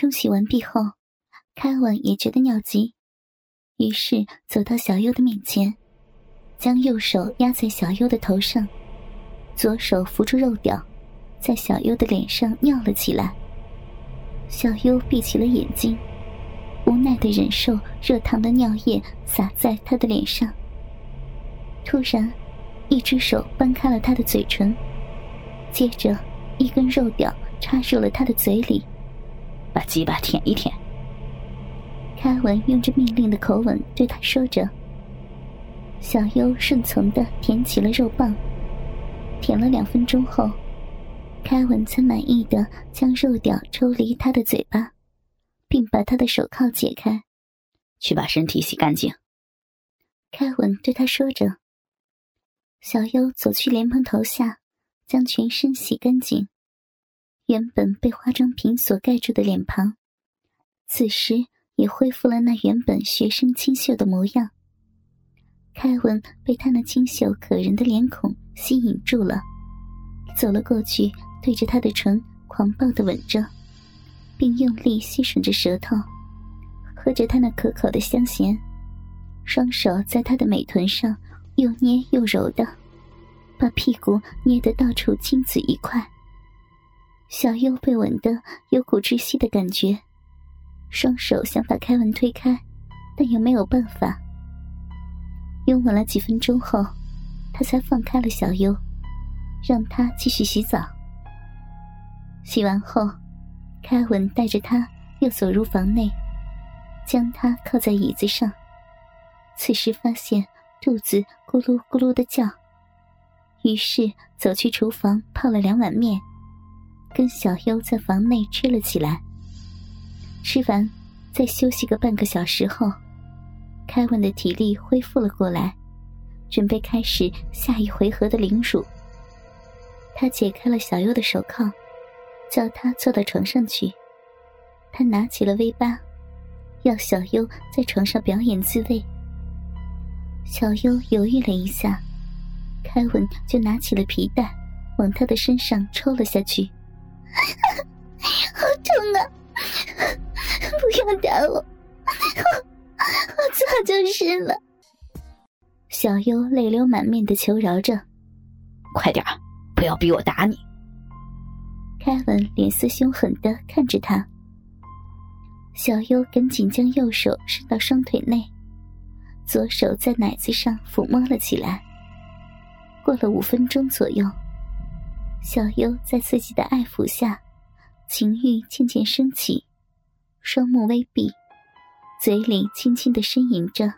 冲洗完毕后，凯文也觉得尿急，于是走到小优的面前，将右手压在小优的头上，左手扶住肉屌，在小优的脸上尿了起来。小优闭起了眼睛，无奈的忍受热烫的尿液洒在他的脸上。突然，一只手掰开了他的嘴唇，接着一根肉屌插入了他的嘴里，把鸡巴舔一舔。凯文用着命令的口吻对他说着。小优顺从的舔起了肉棒，舔了两分钟后，凯文才满意的将肉屌抽离他的嘴巴，并把他的手铐解开，去把身体洗干净。凯文对他说着。小优走去莲蓬头下，将全身洗干净。原本被化妆品所盖住的脸庞，此时也恢复了那原本学生清秀的模样。凯文被他那清秀可人的脸孔吸引住了，走了过去，对着他的唇狂暴的吻着，并用力吸吮着舌头，喝着他那可口的香涎，双手在他的美臀上。又捏又揉的，把屁股捏得到处青紫一块。小优被吻得有股窒息的感觉，双手想把凯文推开，但又没有办法。拥吻了几分钟后，他才放开了小优，让他继续洗澡。洗完后，凯文带着他又走入房内，将他靠在椅子上。此时发现。肚子咕噜咕噜的叫，于是走去厨房泡了两碗面，跟小优在房内吃了起来。吃完，再休息个半个小时后，凯文的体力恢复了过来，准备开始下一回合的凌辱。他解开了小优的手铐，叫他坐到床上去。他拿起了 V 八，要小优在床上表演自慰。小优犹豫了一下，凯文就拿起了皮带，往他的身上抽了下去。好痛啊！不要打我，我我早就是了。小优泪流满面的求饶着：“快点不要逼我打你。”凯文脸色凶狠的看着他。小优赶紧将右手伸到双腿内。左手在奶子上抚摸了起来。过了五分钟左右，小优在自己的爱抚下，情欲渐渐升起，双目微闭，嘴里轻轻的呻吟着，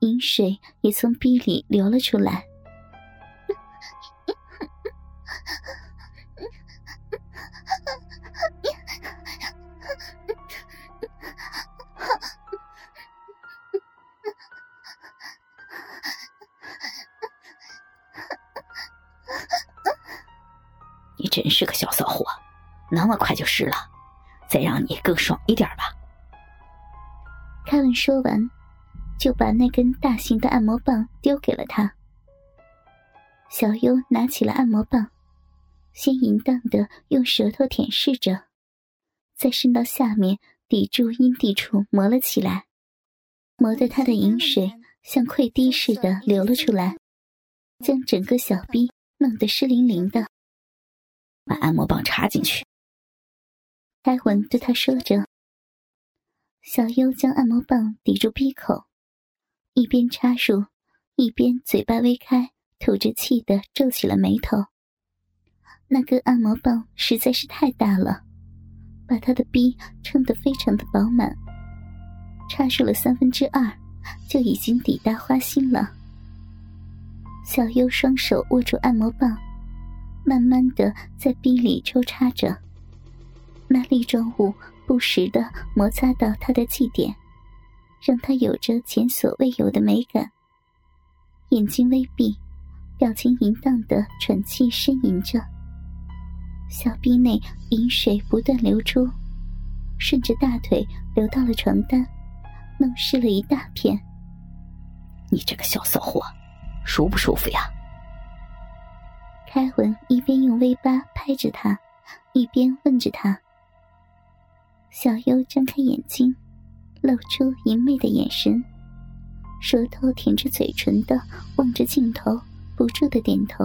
饮水也从鼻里流了出来。真是个小骚货，那么快就湿了，再让你更爽一点吧。凯文说完，就把那根大型的按摩棒丢给了他。小优拿起了按摩棒，先淫荡的用舌头舔舐着，再伸到下面抵住阴蒂处磨了起来，磨得他的饮水像溃堤似的流了出来，将整个小臂弄得湿淋淋的。把按摩棒插进去，开文对他说着。小优将按摩棒抵住鼻口，一边插入，一边嘴巴微开，吐着气的皱起了眉头。那根按摩棒实在是太大了，把他的逼撑得非常的饱满，插入了三分之二，就已经抵达花心了。小优双手握住按摩棒。慢慢的在壁里抽插着，那粒状物不时的摩擦到他的气点，让他有着前所未有的美感。眼睛微闭，表情淫荡的喘气呻吟着，小臂内饮水不断流出，顺着大腿流到了床单，弄湿了一大片。你这个小骚货，舒不舒服呀？开文一边用 V 八拍着他，一边问着他。小优睁开眼睛，露出淫媚的眼神，舌头舔着嘴唇的望着镜头，不住的点头，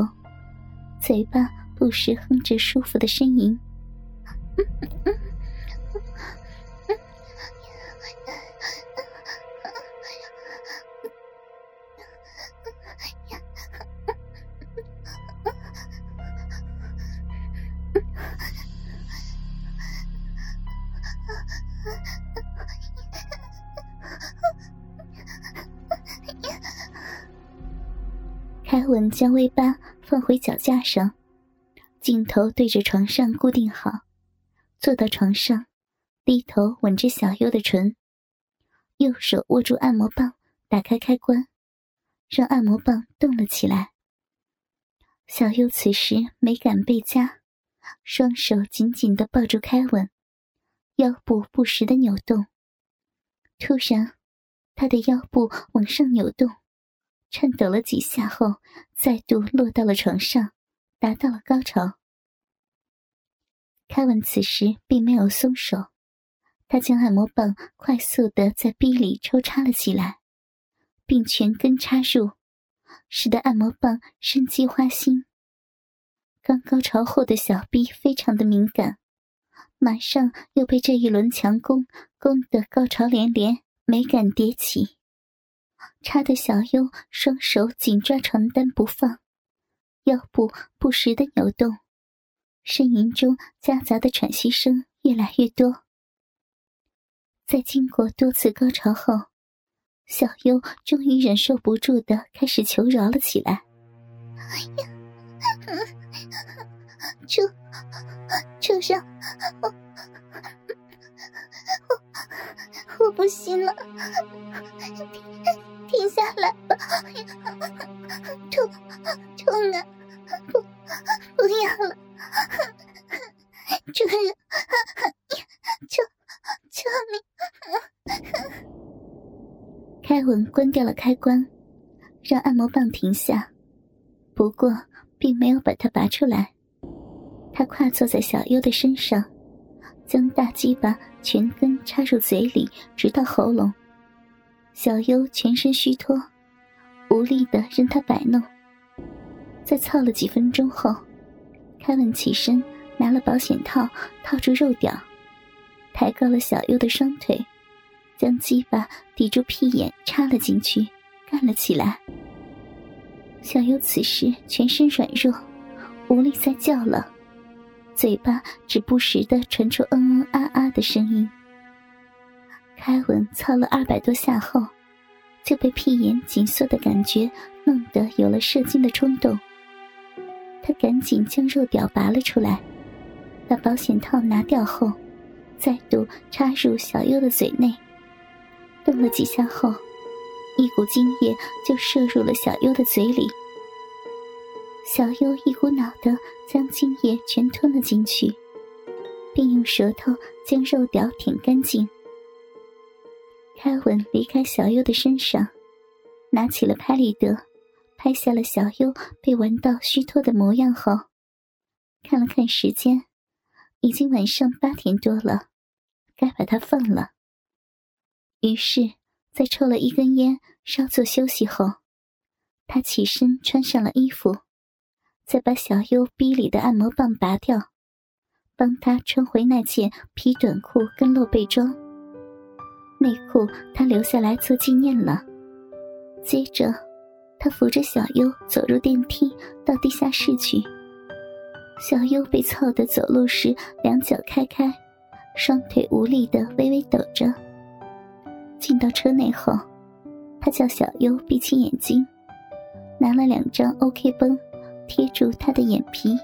嘴巴不时哼着舒服的呻吟。凯文将微巴放回脚架上，镜头对着床上固定好，坐到床上，低头吻着小优的唇，右手握住按摩棒，打开开关，让按摩棒动了起来。小优此时美感倍加，双手紧紧的抱住凯文，腰部不时的扭动。突然，他的腰部往上扭动。颤抖了几下后，再度落到了床上，达到了高潮。凯文此时并没有松手，他将按摩棒快速的在逼里抽插了起来，并全根插入，使得按摩棒生机花心。刚高潮后的小臂非常的敏感，马上又被这一轮强攻攻得高潮连连，美感迭起。插的小优双手紧抓床单不放，腰部不时的扭动，呻吟中夹杂的喘息声越来越多。在经过多次高潮后，小优终于忍受不住的开始求饶了起来：“求求上，我我我不行了。”下来吧，痛痛啊！不不要了，主人，求求你！凯文关掉了开关，让按摩棒停下，不过并没有把它拔出来。他跨坐在小优的身上，将大鸡巴全根插入嘴里，直到喉咙。小优全身虚脱，无力的任他摆弄。在操了几分钟后，凯文起身拿了保险套套住肉屌，抬高了小优的双腿，将鸡巴抵住屁眼插了进去，干了起来。小优此时全身软弱，无力再叫了，嘴巴只不时的传出嗯嗯啊啊的声音。凯文操了二百多下后，就被屁眼紧缩的感觉弄得有了射精的冲动。他赶紧将肉屌拔了出来，把保险套拿掉后，再度插入小优的嘴内。动了几下后，一股精液就射入了小优的嘴里。小优一股脑的将精液全吞了进去，并用舌头将肉屌舔干净。凯文离开小优的身上，拿起了拍立得，拍下了小优被玩到虚脱的模样后，看了看时间，已经晚上八点多了，该把他放了。于是，在抽了一根烟，稍作休息后，他起身穿上了衣服，再把小优逼里的按摩棒拔掉，帮他穿回那件皮短裤跟露背装。内裤他留下来做纪念了。接着，他扶着小优走入电梯，到地下室去。小优被操的走路时两脚开开，双腿无力的微微抖着。进到车内后，他叫小优闭起眼睛，拿了两张 OK 绷贴住他的眼皮，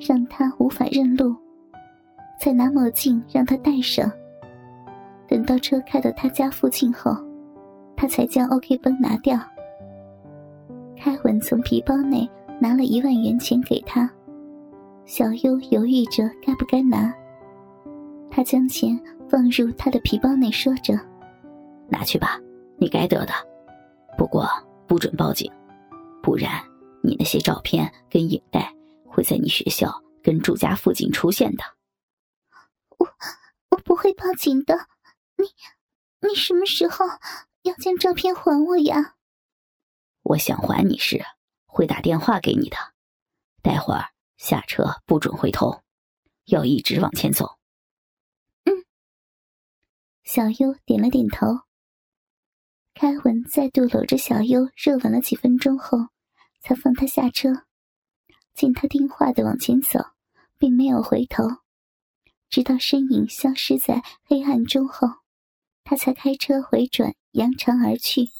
让他无法认路，再拿墨镜让他戴上。等到车开到他家附近后，他才将 OK 绷拿掉。开文从皮包内拿了一万元钱给他，小优犹豫着该不该拿。他将钱放入他的皮包内，说着：“拿去吧，你该得的。不过不准报警，不然你那些照片跟影带会在你学校跟住家附近出现的。”我我不。会报警的。你，你什么时候要将照片还我呀？我想还你时，会打电话给你的。待会儿下车不准回头，要一直往前走。嗯。小优点了点头。凯文再度搂着小优热吻了几分钟后，才放他下车。见他听话的往前走，并没有回头，直到身影消失在黑暗中后，他才开车回转，扬长而去。